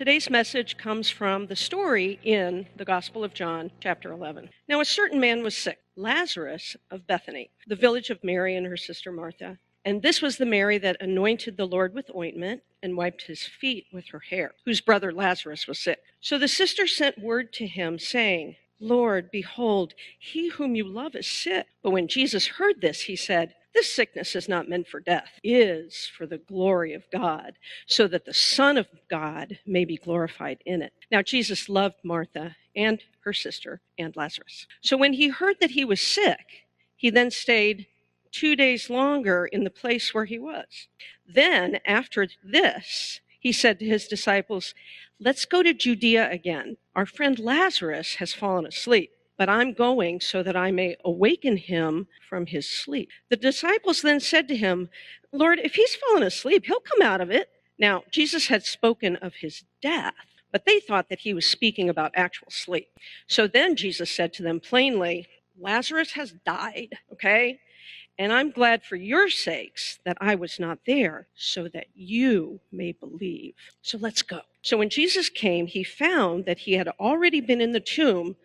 Today's message comes from the story in the Gospel of John, chapter 11. Now, a certain man was sick, Lazarus of Bethany, the village of Mary and her sister Martha. And this was the Mary that anointed the Lord with ointment and wiped his feet with her hair, whose brother Lazarus was sick. So the sister sent word to him, saying, Lord, behold, he whom you love is sick. But when Jesus heard this, he said, This sickness is not meant for death, is for the glory of God, so that the Son of God may be glorified in it. Now, Jesus loved Martha and her sister and Lazarus. So when he heard that he was sick, he then stayed two days longer in the place where he was. Then, after this, he said to his disciples, Let's go to Judea again. Our friend Lazarus has fallen asleep, but I'm going so that I may awaken him from his sleep. The disciples then said to him, Lord, if he's fallen asleep, he'll come out of it. Now, Jesus had spoken of his death, but they thought that he was speaking about actual sleep. So then Jesus said to them plainly, Lazarus has died, okay? And I'm glad for your sakes that I was not there, so that you may believe. So let's go. So when Jesus came, he found that he had already been in the tomb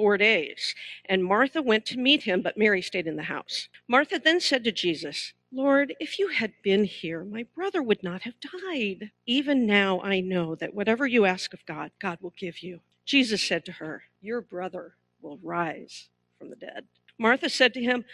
four days. And Martha went to meet him, but Mary stayed in the house. Martha then said to Jesus, Lord, if you had been here, my brother would not have died. Even now I know that whatever you ask of God, God will give you. Jesus said to her, Your brother will rise from the dead. Martha said to him,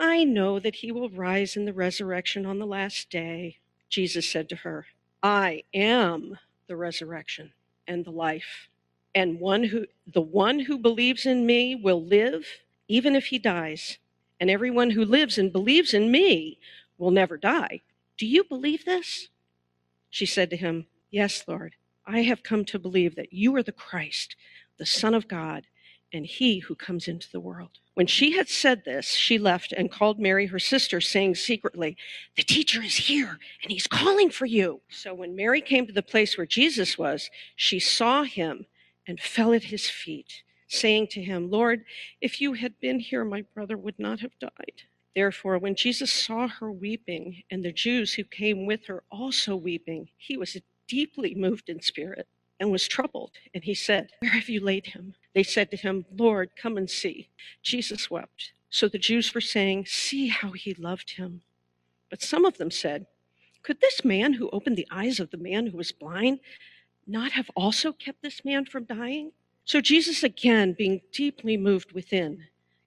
I know that he will rise in the resurrection on the last day. Jesus said to her, I am the resurrection and the life. And one who the one who believes in me will live even if he dies. And everyone who lives and believes in me will never die. Do you believe this? She said to him, Yes, Lord. I have come to believe that you are the Christ, the Son of God, and he who comes into the world. When she had said this, she left and called Mary, her sister, saying secretly, The teacher is here, and he's calling for you. So when Mary came to the place where Jesus was, she saw him and fell at his feet, saying to him, Lord, if you had been here, my brother would not have died. Therefore, when Jesus saw her weeping, and the Jews who came with her also weeping, he was deeply moved in spirit and was troubled. And he said, Where have you laid him? They said to him, Lord, come and see. Jesus wept. So the Jews were saying, See how he loved him. But some of them said, Could this man who opened the eyes of the man who was blind not have also kept this man from dying? So Jesus, again, being deeply moved within,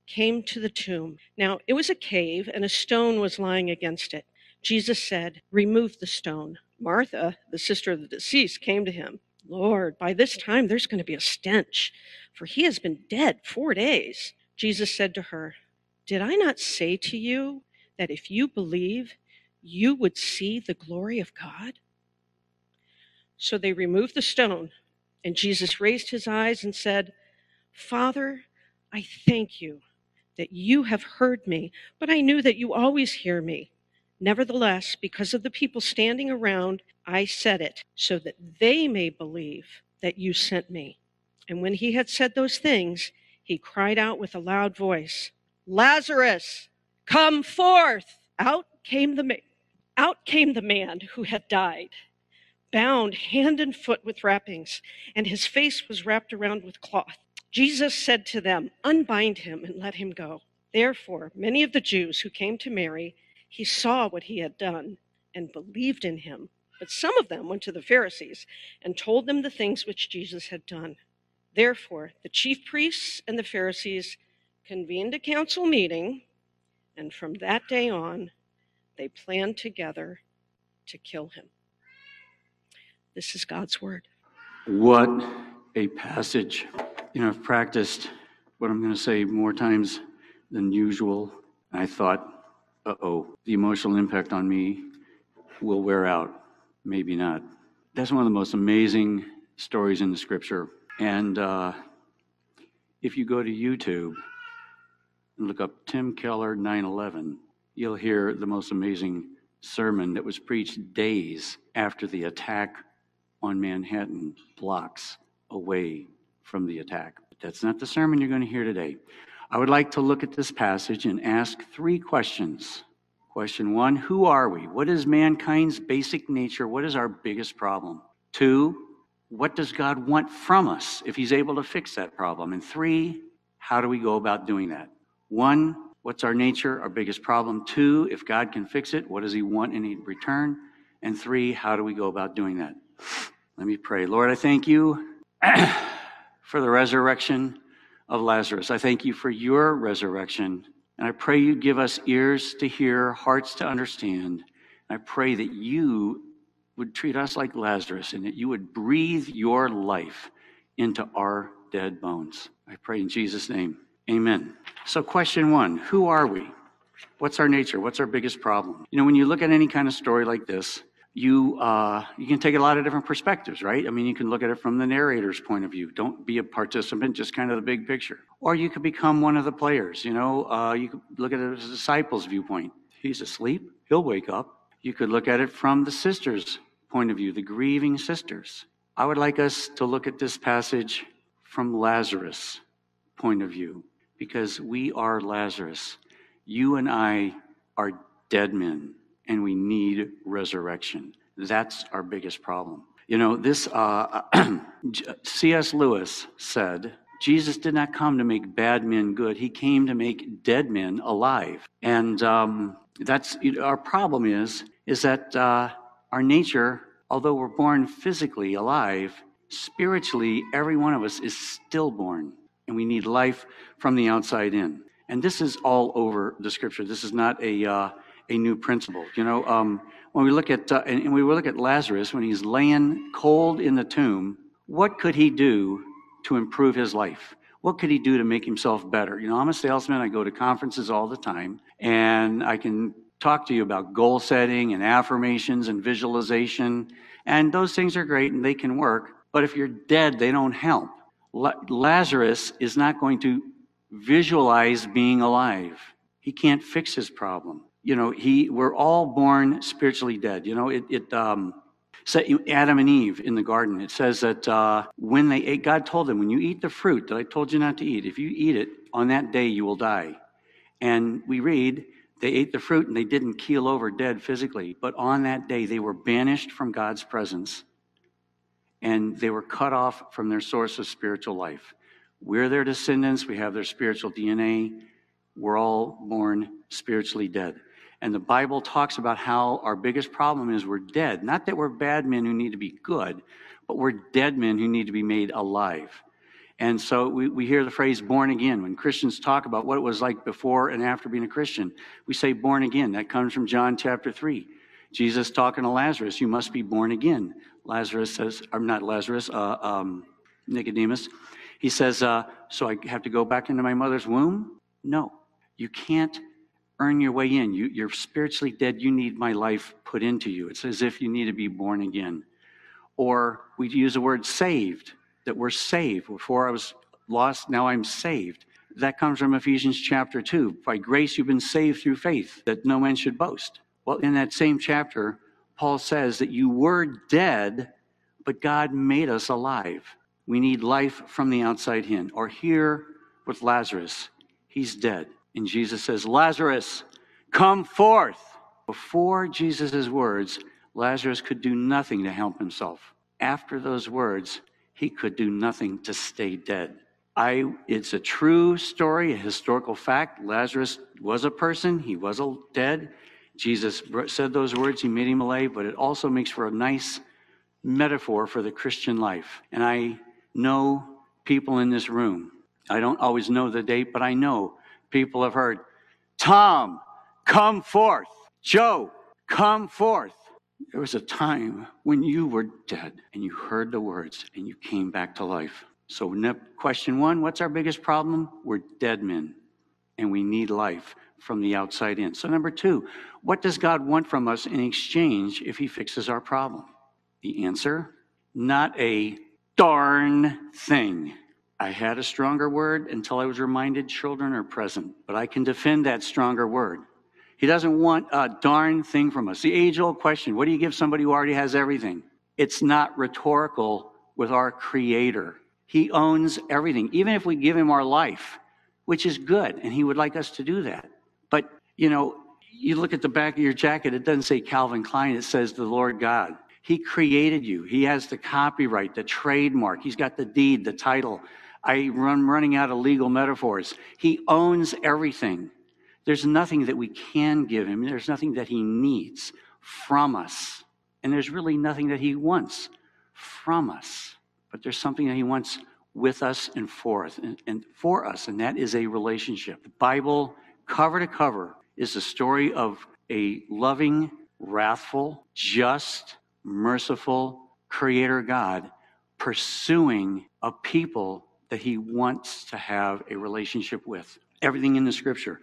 came to the tomb. Now it was a cave, and a stone was lying against it. Jesus said, Remove the stone. Martha, the sister of the deceased, came to him. Lord, by this time there's going to be a stench, for he has been dead four days. Jesus said to her, Did I not say to you that if you believe, you would see the glory of God? So they removed the stone, and Jesus raised his eyes and said, Father, I thank you that you have heard me, but I knew that you always hear me. Nevertheless, because of the people standing around, I said it, so that they may believe that you sent me. And when he had said those things, he cried out with a loud voice, Lazarus, come forth! Out came the, ma- out came the man who had died, bound hand and foot with wrappings, and his face was wrapped around with cloth. Jesus said to them, Unbind him and let him go. Therefore, many of the Jews who came to Mary, he saw what he had done and believed in him. But some of them went to the Pharisees and told them the things which Jesus had done. Therefore, the chief priests and the Pharisees convened a council meeting, and from that day on, they planned together to kill him. This is God's word. What a passage. You know, I've practiced what I'm going to say more times than usual. I thought, uh oh, the emotional impact on me will wear out. Maybe not. That's one of the most amazing stories in the scripture. And uh, if you go to YouTube and look up Tim Keller 9 11, you'll hear the most amazing sermon that was preached days after the attack on Manhattan, blocks away from the attack. But that's not the sermon you're going to hear today. I would like to look at this passage and ask three questions. Question one Who are we? What is mankind's basic nature? What is our biggest problem? Two, what does God want from us if He's able to fix that problem? And three, how do we go about doing that? One, what's our nature, our biggest problem? Two, if God can fix it, what does He want in return? And three, how do we go about doing that? Let me pray. Lord, I thank you for the resurrection of Lazarus. I thank you for your resurrection. And I pray you give us ears to hear, hearts to understand. I pray that you would treat us like Lazarus and that you would breathe your life into our dead bones. I pray in Jesus' name. Amen. So, question one Who are we? What's our nature? What's our biggest problem? You know, when you look at any kind of story like this, you uh, you can take a lot of different perspectives, right? I mean, you can look at it from the narrator's point of view. Don't be a participant, just kind of the big picture. Or you could become one of the players. You know, uh, you could look at it as a disciple's viewpoint. He's asleep. He'll wake up. You could look at it from the sister's point of view, the grieving sisters. I would like us to look at this passage from Lazarus' point of view, because we are Lazarus. You and I are dead men, and we need resurrection. That's our biggest problem. You know, this, uh, C.S. Lewis said, Jesus did not come to make bad men good. He came to make dead men alive. And um, that's you know, our problem is is that uh, our nature, although we're born physically alive, spiritually, every one of us is stillborn, and we need life from the outside in. And this is all over the scripture. This is not a uh, a new principle. You know, um, when we look at uh, and, and we look at Lazarus when he's laying cold in the tomb, what could he do to improve his life? What could he do to make himself better? You know, I'm a salesman. I go to conferences all the time, and I can talk to you about goal setting and affirmations and visualization. And those things are great and they can work. But if you're dead, they don't help. Lazarus is not going to visualize being alive. He can't fix his problem. You know, he, we're all born spiritually dead. You know, it, it, um, set you Adam and Eve in the garden. It says that uh, when they ate, God told them, when you eat the fruit that I told you not to eat, if you eat it, on that day you will die. And we read they ate the fruit and they didn't keel over dead physically, but on that day they were banished from God's presence and they were cut off from their source of spiritual life. We're their descendants, we have their spiritual DNA. We're all born spiritually dead. And the Bible talks about how our biggest problem is we're dead. Not that we're bad men who need to be good, but we're dead men who need to be made alive. And so we, we hear the phrase born again. When Christians talk about what it was like before and after being a Christian, we say born again. That comes from John chapter 3. Jesus talking to Lazarus, you must be born again. Lazarus says, I'm not Lazarus, uh, um, Nicodemus. He says, uh, So I have to go back into my mother's womb? No, you can't earn your way in. You, you're spiritually dead. You need my life put into you. It's as if you need to be born again. Or we use the word saved that we're saved. Before I was lost, now I'm saved. That comes from Ephesians chapter 2. By grace you've been saved through faith, that no man should boast. Well, in that same chapter, Paul says that you were dead, but God made us alive. We need life from the outside in. Or here with Lazarus, he's dead. And Jesus says, Lazarus, come forth. Before Jesus' words, Lazarus could do nothing to help himself. After those words, he could do nothing to stay dead. I, it's a true story, a historical fact. Lazarus was a person, he was a dead. Jesus said those words, he made him alive, but it also makes for a nice metaphor for the Christian life. And I know people in this room. I don't always know the date, but I know people have heard, Tom, come forth. Joe, come forth. There was a time when you were dead and you heard the words and you came back to life. So, question one what's our biggest problem? We're dead men and we need life from the outside in. So, number two, what does God want from us in exchange if He fixes our problem? The answer not a darn thing. I had a stronger word until I was reminded children are present, but I can defend that stronger word. He doesn't want a darn thing from us. The age old question what do you give somebody who already has everything? It's not rhetorical with our Creator. He owns everything, even if we give Him our life, which is good, and He would like us to do that. But, you know, you look at the back of your jacket, it doesn't say Calvin Klein, it says the Lord God. He created you. He has the copyright, the trademark. He's got the deed, the title. I run running out of legal metaphors. He owns everything. There's nothing that we can give him. There's nothing that he needs from us. And there's really nothing that he wants from us. But there's something that he wants with us and for us and, and for us, and that is a relationship. The Bible, cover to cover, is the story of a loving, wrathful, just, merciful creator God pursuing a people that he wants to have a relationship with. Everything in the scripture.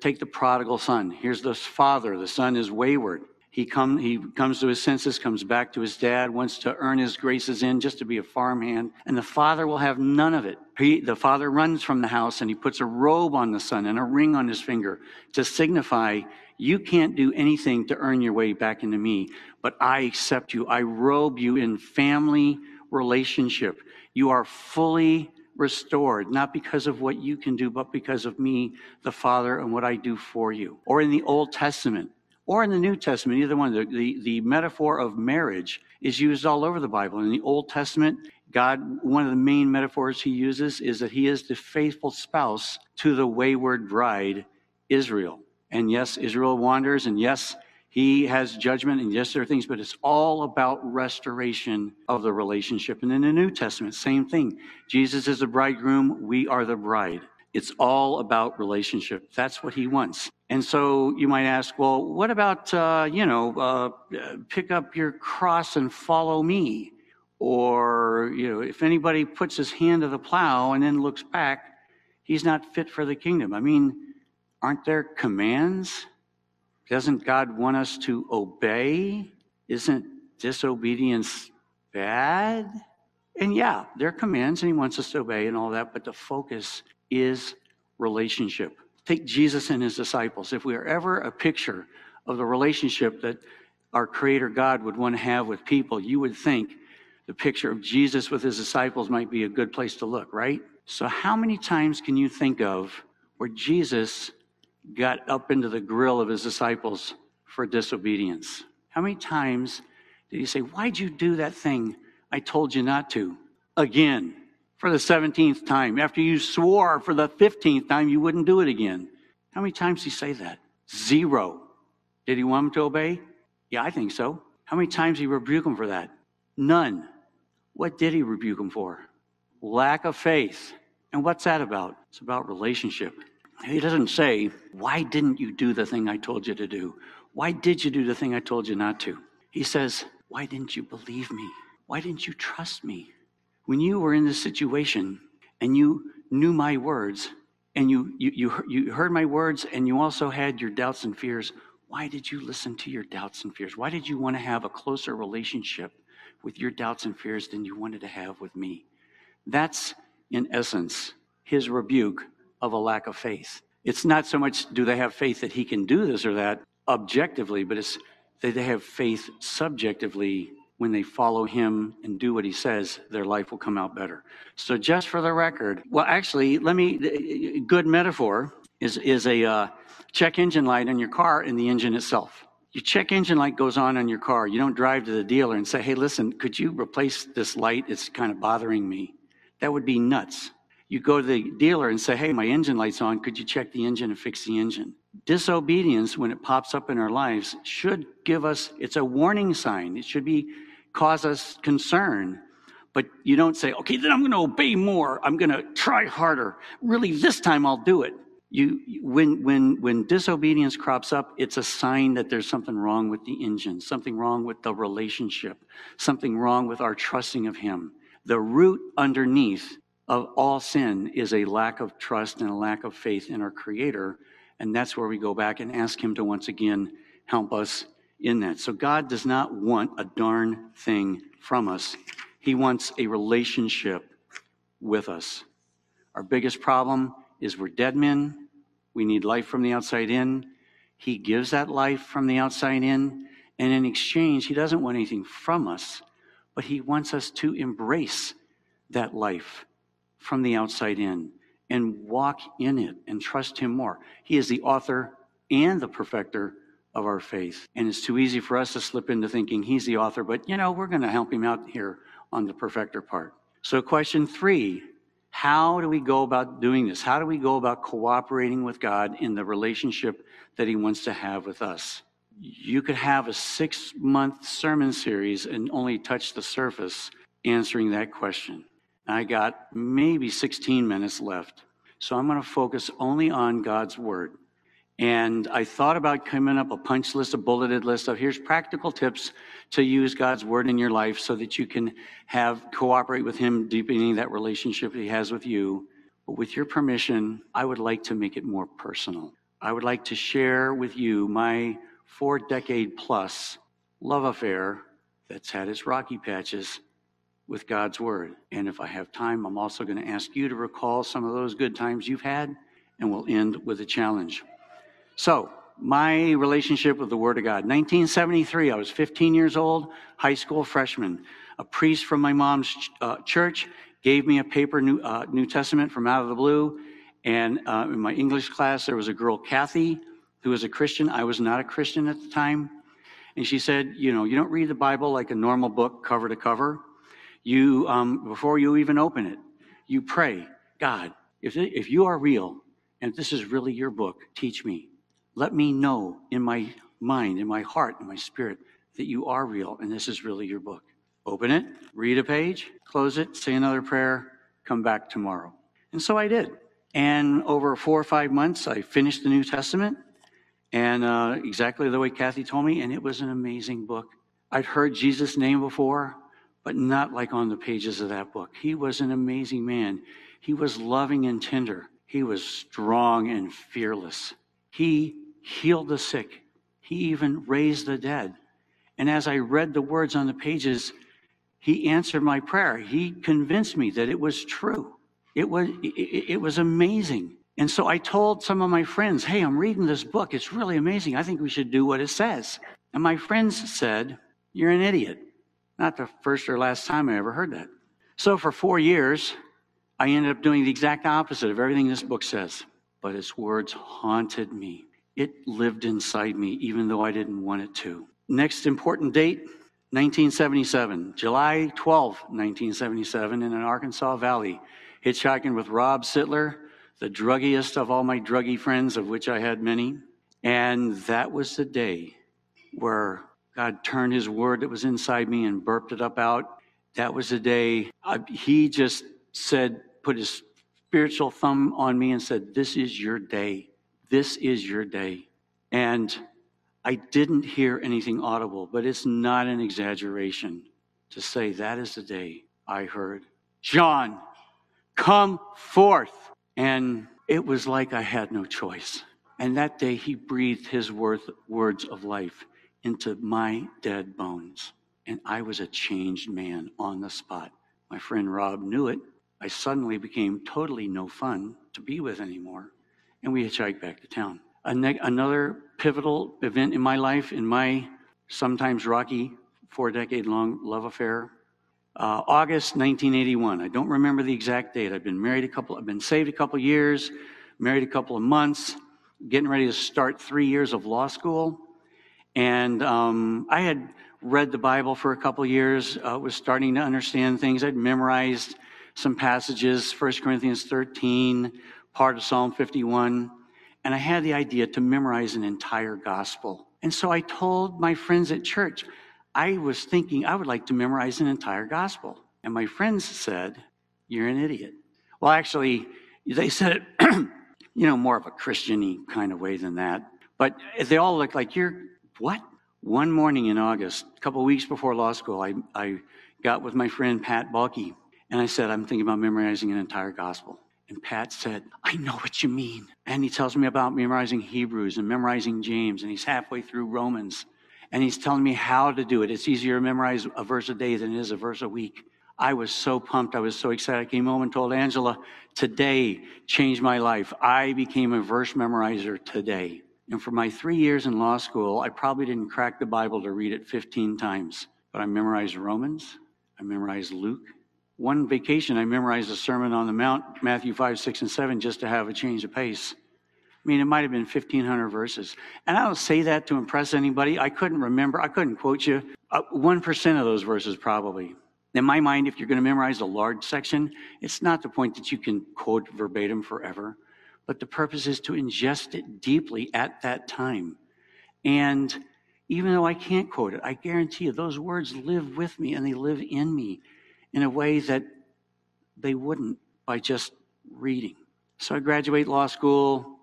Take the prodigal son. Here's the father. The son is wayward. He, come, he comes to his senses, comes back to his dad, wants to earn his graces in just to be a farmhand, and the father will have none of it. He, the father runs from the house and he puts a robe on the son and a ring on his finger to signify you can't do anything to earn your way back into me, but I accept you. I robe you in family relationship. You are fully restored, not because of what you can do, but because of me, the Father, and what I do for you. Or in the Old Testament, or in the New Testament, either one, the, the, the, metaphor of marriage is used all over the Bible. In the Old Testament, God, one of the main metaphors he uses is that he is the faithful spouse to the wayward bride, Israel. And yes, Israel wanders, and yes, he has judgment, and yes, there are things, but it's all about restoration of the relationship. And in the New Testament, same thing. Jesus is the bridegroom, we are the bride. It's all about relationship. That's what he wants. And so you might ask, well, what about, uh, you know, uh, pick up your cross and follow me? Or, you know, if anybody puts his hand to the plow and then looks back, he's not fit for the kingdom. I mean, aren't there commands? Doesn't God want us to obey? Isn't disobedience bad? And yeah, there are commands and he wants us to obey and all that, but the focus is relationship. Take Jesus and his disciples. If we are ever a picture of the relationship that our Creator God would want to have with people, you would think the picture of Jesus with his disciples might be a good place to look, right? So, how many times can you think of where Jesus got up into the grill of his disciples for disobedience? How many times did he say, Why'd you do that thing I told you not to? Again for the 17th time, after you swore for the 15th time you wouldn't do it again. How many times did he say that? Zero. Did he want him to obey? Yeah, I think so. How many times did he rebuke him for that? None. What did he rebuke him for? Lack of faith. And what's that about? It's about relationship. He doesn't say, Why didn't you do the thing I told you to do? Why did you do the thing I told you not to? He says, Why didn't you believe me? Why didn't you trust me? When you were in this situation and you knew my words and you, you, you, you heard my words and you also had your doubts and fears, why did you listen to your doubts and fears? Why did you want to have a closer relationship with your doubts and fears than you wanted to have with me? That's, in essence, his rebuke of a lack of faith. It's not so much do they have faith that he can do this or that objectively, but it's that they have faith subjectively when they follow him and do what he says, their life will come out better. So, just for the record, well, actually, let me, good metaphor is, is a uh, check engine light on your car and the engine itself. Your check engine light goes on on your car. You don't drive to the dealer and say, hey, listen, could you replace this light? It's kind of bothering me. That would be nuts. You go to the dealer and say, hey, my engine light's on. Could you check the engine and fix the engine? Disobedience, when it pops up in our lives, should give us, it's a warning sign. It should be cause us concern. But you don't say, okay, then I'm going to obey more. I'm going to try harder. Really, this time I'll do it. You, when, when, when disobedience crops up, it's a sign that there's something wrong with the engine, something wrong with the relationship, something wrong with our trusting of Him. The root underneath of all sin is a lack of trust and a lack of faith in our Creator. And that's where we go back and ask Him to once again help us in that. So God does not want a darn thing from us. He wants a relationship with us. Our biggest problem is we're dead men. We need life from the outside in. He gives that life from the outside in. And in exchange, He doesn't want anything from us, but He wants us to embrace that life from the outside in and walk in it and trust Him more. He is the author and the perfecter of our faith. And it's too easy for us to slip into thinking he's the author, but you know, we're going to help him out here on the perfecter part. So, question three how do we go about doing this? How do we go about cooperating with God in the relationship that He wants to have with us? You could have a six month sermon series and only touch the surface answering that question. I got maybe 16 minutes left. So I'm going to focus only on God's Word. And I thought about coming up a punch list, a bulleted list of here's practical tips to use God's word in your life so that you can have cooperate with Him, deepening that relationship He has with you. But with your permission, I would like to make it more personal. I would like to share with you my four decade plus love affair that's had its rocky patches with God's word. And if I have time, I'm also going to ask you to recall some of those good times you've had, and we'll end with a challenge. So, my relationship with the Word of God. 1973, I was 15 years old, high school freshman. A priest from my mom's uh, church gave me a paper New, uh, New, Testament from out of the blue. And uh, in my English class, there was a girl, Kathy, who was a Christian. I was not a Christian at the time. And she said, You know, you don't read the Bible like a normal book, cover to cover. You, um, before you even open it, you pray, God, if, if you are real and if this is really your book, teach me. Let me know in my mind, in my heart, in my spirit, that you are real and this is really your book. Open it, read a page, close it, say another prayer, come back tomorrow. And so I did. And over four or five months, I finished the New Testament and uh, exactly the way Kathy told me, and it was an amazing book. I'd heard Jesus' name before, but not like on the pages of that book. He was an amazing man. He was loving and tender. He was strong and fearless. He healed the sick. He even raised the dead. And as I read the words on the pages, he answered my prayer. He convinced me that it was true. It was, it, was amazing. And so I told some of my friends, hey, I'm reading this book. It's really amazing. I think we should do what it says. And my friends said, you're an idiot. Not the first or last time I ever heard that. So for four years, I ended up doing the exact opposite of everything this book says. But its words haunted me. It lived inside me, even though I didn't want it to. Next important date 1977, July 12, 1977, in an Arkansas Valley, hitchhiking with Rob Sittler, the druggiest of all my druggy friends, of which I had many. And that was the day where God turned his word that was inside me and burped it up out. That was the day I, he just said, put his spiritual thumb on me and said, This is your day. This is your day. And I didn't hear anything audible, but it's not an exaggeration to say that is the day I heard, John, come forth. And it was like I had no choice. And that day he breathed his worth, words of life into my dead bones. And I was a changed man on the spot. My friend Rob knew it. I suddenly became totally no fun to be with anymore and we hitchhiked back to town. Another pivotal event in my life, in my sometimes rocky four decade long love affair. Uh, August 1981. I don't remember the exact date. I've been married a couple, I've been saved a couple years, married a couple of months, getting ready to start three years of law school. And um, I had read the Bible for a couple years, uh, was starting to understand things. I'd memorized some passages, 1 Corinthians 13, part of Psalm 51, and I had the idea to memorize an entire gospel. And so I told my friends at church, I was thinking I would like to memorize an entire gospel. And my friends said, You're an idiot. Well, actually, they said it, you know, more of a Christiany kind of way than that. But they all looked like, You're what? One morning in August, a couple weeks before law school, I, I got with my friend Pat Balky, and I said, I'm thinking about memorizing an entire gospel. And Pat said, I know what you mean. And he tells me about memorizing Hebrews and memorizing James, and he's halfway through Romans. And he's telling me how to do it. It's easier to memorize a verse a day than it is a verse a week. I was so pumped. I was so excited. I came home and told Angela, today changed my life. I became a verse memorizer today. And for my three years in law school, I probably didn't crack the Bible to read it 15 times, but I memorized Romans, I memorized Luke, one vacation, I memorized the Sermon on the Mount, Matthew 5, 6, and 7, just to have a change of pace. I mean, it might have been 1,500 verses. And I don't say that to impress anybody. I couldn't remember, I couldn't quote you uh, 1% of those verses probably. In my mind, if you're going to memorize a large section, it's not the point that you can quote verbatim forever, but the purpose is to ingest it deeply at that time. And even though I can't quote it, I guarantee you those words live with me and they live in me in a way that they wouldn't by just reading. So I graduate law school,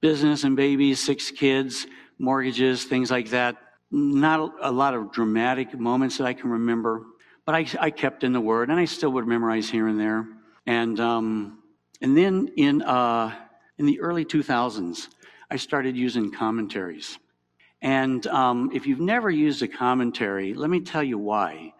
business and babies, six kids, mortgages, things like that. Not a lot of dramatic moments that I can remember, but I, I kept in the Word, and I still would memorize here and there. And um, and then in uh, in the early 2000s, I started using commentaries. And um, if you've never used a commentary, let me tell you why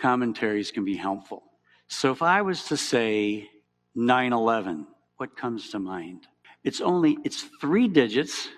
commentaries can be helpful. So if I was to say 9 11, what comes to mind? It's only, it's three digits,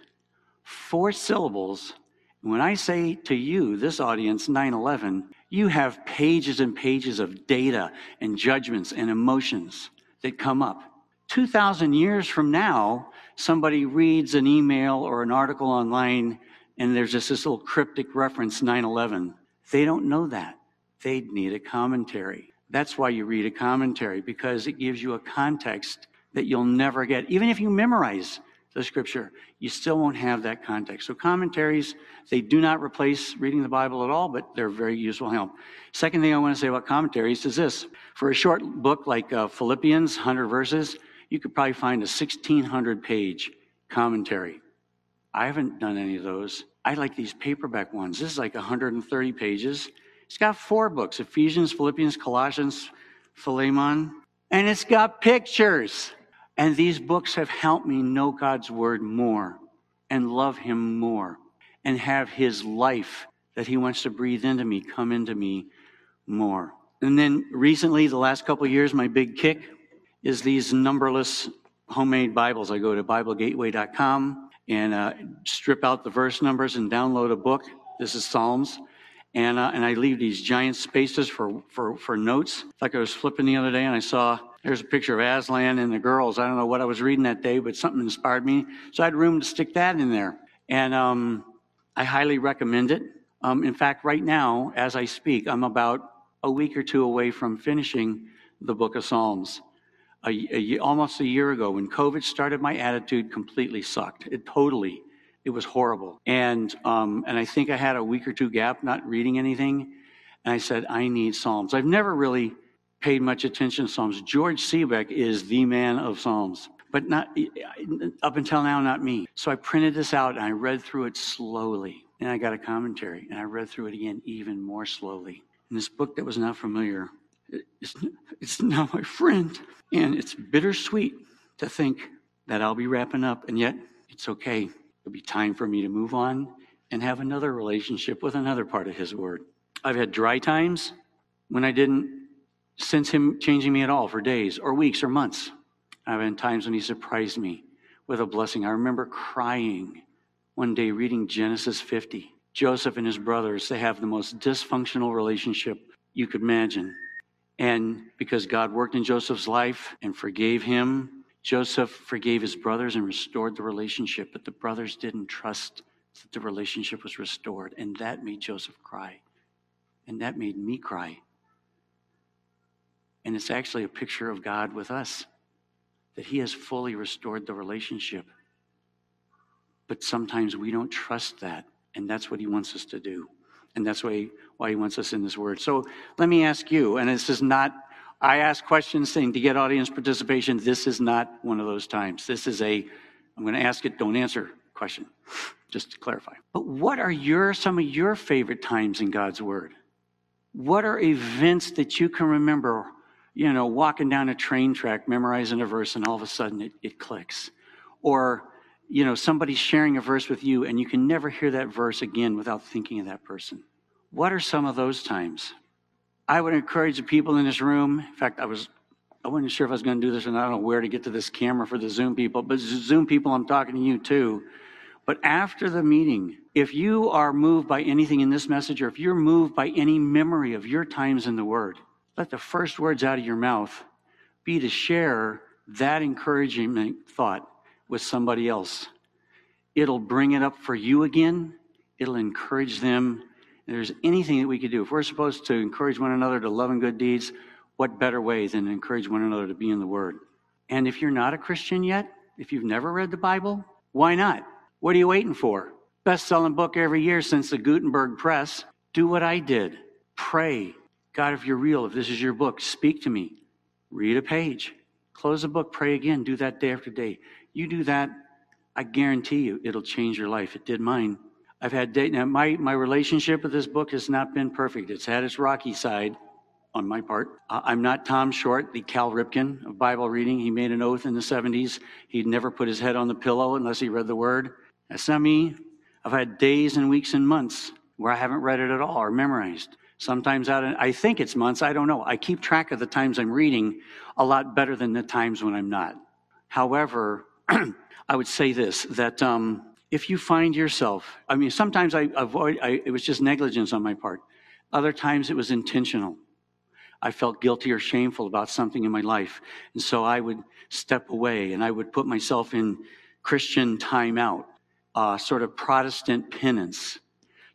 four syllables. When I say to you, this audience, 9 11, you have pages and pages of data and judgments and emotions that come up. 2,000 years from now, somebody reads an email or an article online and there's just this little cryptic reference, 9 11. They don't know that. They'd need a commentary. That's why you read a commentary, because it gives you a context that you'll never get. Even if you memorize the scripture, you still won't have that context. So commentaries, they do not replace reading the Bible at all, but they're very useful help. Second thing I want to say about commentaries is this. For a short book like uh, Philippians, 100 verses, you could probably find a 1600 page commentary. I haven't done any of those. I like these paperback ones. This is like 130 pages. It's got four books Ephesians, Philippians, Colossians, Philemon, and it's got pictures. And these books have helped me know God's word more and love him more and have his life that he wants to breathe into me come into me more. And then recently, the last couple years, my big kick is these numberless homemade Bibles. I go to BibleGateway.com and uh, strip out the verse numbers and download a book. This is Psalms. And, uh, and I leave these giant spaces for, for, for notes. Like I was flipping the other day and I saw there's a picture of Aslan and the girls. I don't know what I was reading that day, but something inspired me. So I had room to stick that in there. And um, I highly recommend it. Um, in fact, right now, as I speak, I'm about a week or two away from finishing the book of Psalms. A, a, almost a year ago, when COVID started, my attitude completely sucked. It totally, it was horrible. And, um, and I think I had a week or two gap not reading anything. And I said, I need Psalms. I've never really paid much attention to Psalms. George Seebeck is the man of Psalms, but not up until now, not me. So I printed this out and I read through it slowly. And I got a commentary and I read through it again even more slowly. And this book that was not familiar, it's, now my friend. And it's bittersweet to think that I'll be wrapping up, and yet it's okay. It'll be time for me to move on and have another relationship with another part of His Word. I've had dry times when I didn't sense him changing me at all for days or weeks or months. I've had times when he surprised me with a blessing. I remember crying one day reading Genesis 50. Joseph and his brothers, they have the most dysfunctional relationship you could imagine. And because God worked in Joseph's life and forgave him, Joseph forgave his brothers and restored the relationship, but the brothers didn't trust that the relationship was restored. And that made Joseph cry. And that made me cry. And it's actually a picture of God with us, that He has fully restored the relationship. But sometimes we don't trust that, and that's what He wants us to do. And that's why, why He wants us in this Word. So let me ask you, and this is not, I ask questions saying to get audience participation. This is not one of those times. This is a, I'm going to ask it, don't answer question, just to clarify. But what are your, some of your favorite times in God's Word? What are events that you can remember you know, walking down a train track, memorizing a verse, and all of a sudden it, it clicks. Or, you know, somebody's sharing a verse with you, and you can never hear that verse again without thinking of that person. What are some of those times? I would encourage the people in this room. In fact, I was, I wasn't sure if I was going to do this, and I don't know where to get to this camera for the Zoom people, but Zoom people, I'm talking to you too. But after the meeting, if you are moved by anything in this message, or if you're moved by any memory of your times in the Word, let the first words out of your mouth be to share that encouraging thought with somebody else it'll bring it up for you again. It'll encourage them. If there's anything that we could do. If we're supposed to encourage one another to love and good deeds, what better way than to encourage one another to be in the Word? And if you're not a Christian yet, if you've never read the Bible, why not? What are you waiting for? Best selling book every year since the Gutenberg Press. Do what I did. Pray. God, if you're real, if this is your book, speak to me. Read a page. Close the book, pray again. Do that day after day. You do that, I guarantee you it'll change your life. It did mine. I've had day now my, my relationship with this book has not been perfect. It's had its rocky side on my part. I'm not Tom Short, the Cal Ripken of Bible reading. He made an oath in the 70s. He'd never put his head on the pillow unless he read the word. That's not me. I've had days and weeks and months where I haven't read it at all or memorized. Sometimes out I think it's months, I don't know. I keep track of the times I'm reading a lot better than the times when I'm not. However, I would say this that um, if you find yourself, I mean, sometimes I avoid, I, it was just negligence on my part. Other times it was intentional. I felt guilty or shameful about something in my life. And so I would step away and I would put myself in Christian timeout, uh, sort of Protestant penance,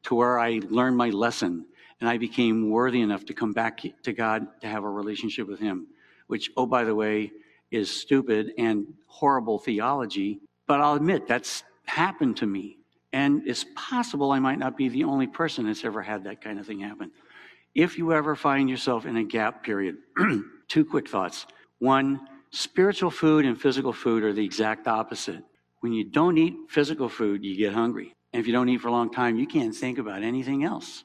to where I learned my lesson and I became worthy enough to come back to God to have a relationship with Him, which, oh, by the way, is stupid and horrible theology. But I'll admit that's happened to me. And it's possible I might not be the only person that's ever had that kind of thing happen. If you ever find yourself in a gap period, two quick thoughts. One, spiritual food and physical food are the exact opposite. When you don't eat physical food, you get hungry. And if you don't eat for a long time, you can't think about anything else.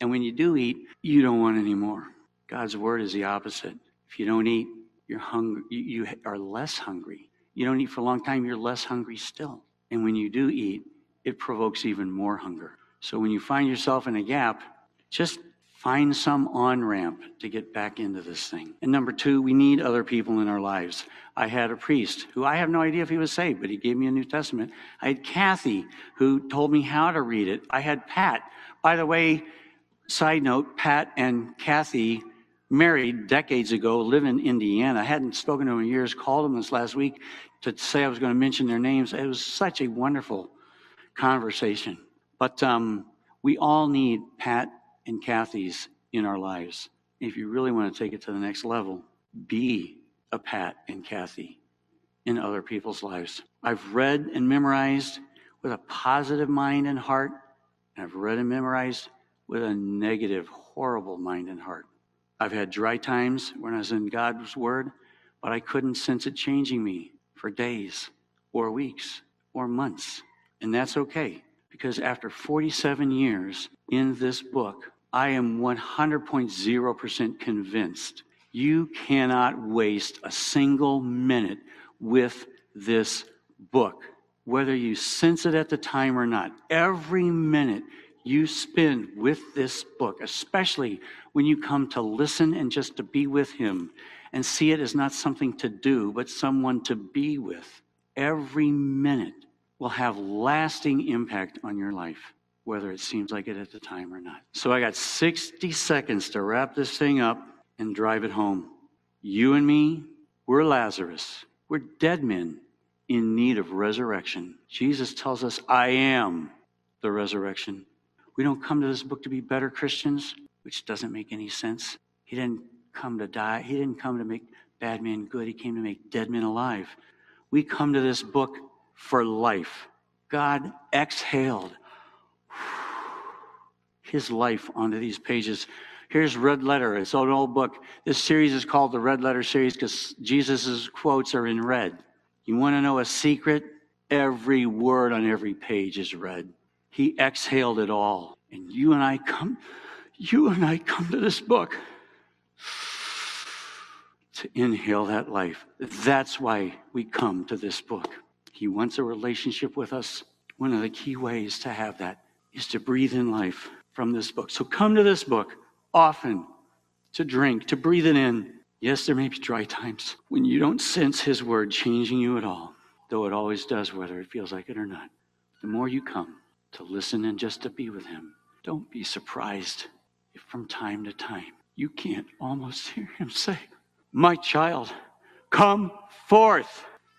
And when you do eat, you don't want any more. God's word is the opposite. If you don't eat, you're hungry, you are less hungry. You don't eat for a long time, you're less hungry still. And when you do eat, it provokes even more hunger. So when you find yourself in a gap, just find some on ramp to get back into this thing. And number two, we need other people in our lives. I had a priest who I have no idea if he was saved, but he gave me a New Testament. I had Kathy who told me how to read it. I had Pat. By the way, Side note Pat and Kathy married decades ago, live in Indiana. I hadn't spoken to them in years, called them this last week to say I was going to mention their names. It was such a wonderful conversation. But um, we all need Pat and Kathy's in our lives. If you really want to take it to the next level, be a Pat and Kathy in other people's lives. I've read and memorized with a positive mind and heart. I've read and memorized with a negative, horrible mind and heart. I've had dry times when I was in God's Word, but I couldn't sense it changing me for days or weeks or months. And that's okay because after 47 years in this book, I am 100.0% convinced you cannot waste a single minute with this book, whether you sense it at the time or not. Every minute you spend with this book, especially when you come to listen and just to be with Him and see it as not something to do, but someone to be with, every minute will have lasting impact on your life, whether it seems like it at the time or not. So I got 60 seconds to wrap this thing up and drive it home. You and me, we're Lazarus. We're dead men in need of resurrection. Jesus tells us, I am the resurrection we don't come to this book to be better Christians, which doesn't make any sense. He didn't come to die. He didn't come to make bad men good. He came to make dead men alive. We come to this book for life. God exhaled his life onto these pages. Here's Red Letter. It's an old book. This series is called the Red Letter series because Jesus' quotes are in red. You want to know a secret? Every word on every page is red. He exhaled it all. And you and I come, you and I come to this book to inhale that life. That's why we come to this book. He wants a relationship with us. One of the key ways to have that is to breathe in life from this book. So come to this book often to drink, to breathe it in. Yes, there may be dry times when you don't sense His word changing you at all, though it always does, whether it feels like it or not. The more you come, to listen and just to be with Him. Don't be surprised if from time to time you can't almost hear Him say, My child, come forth.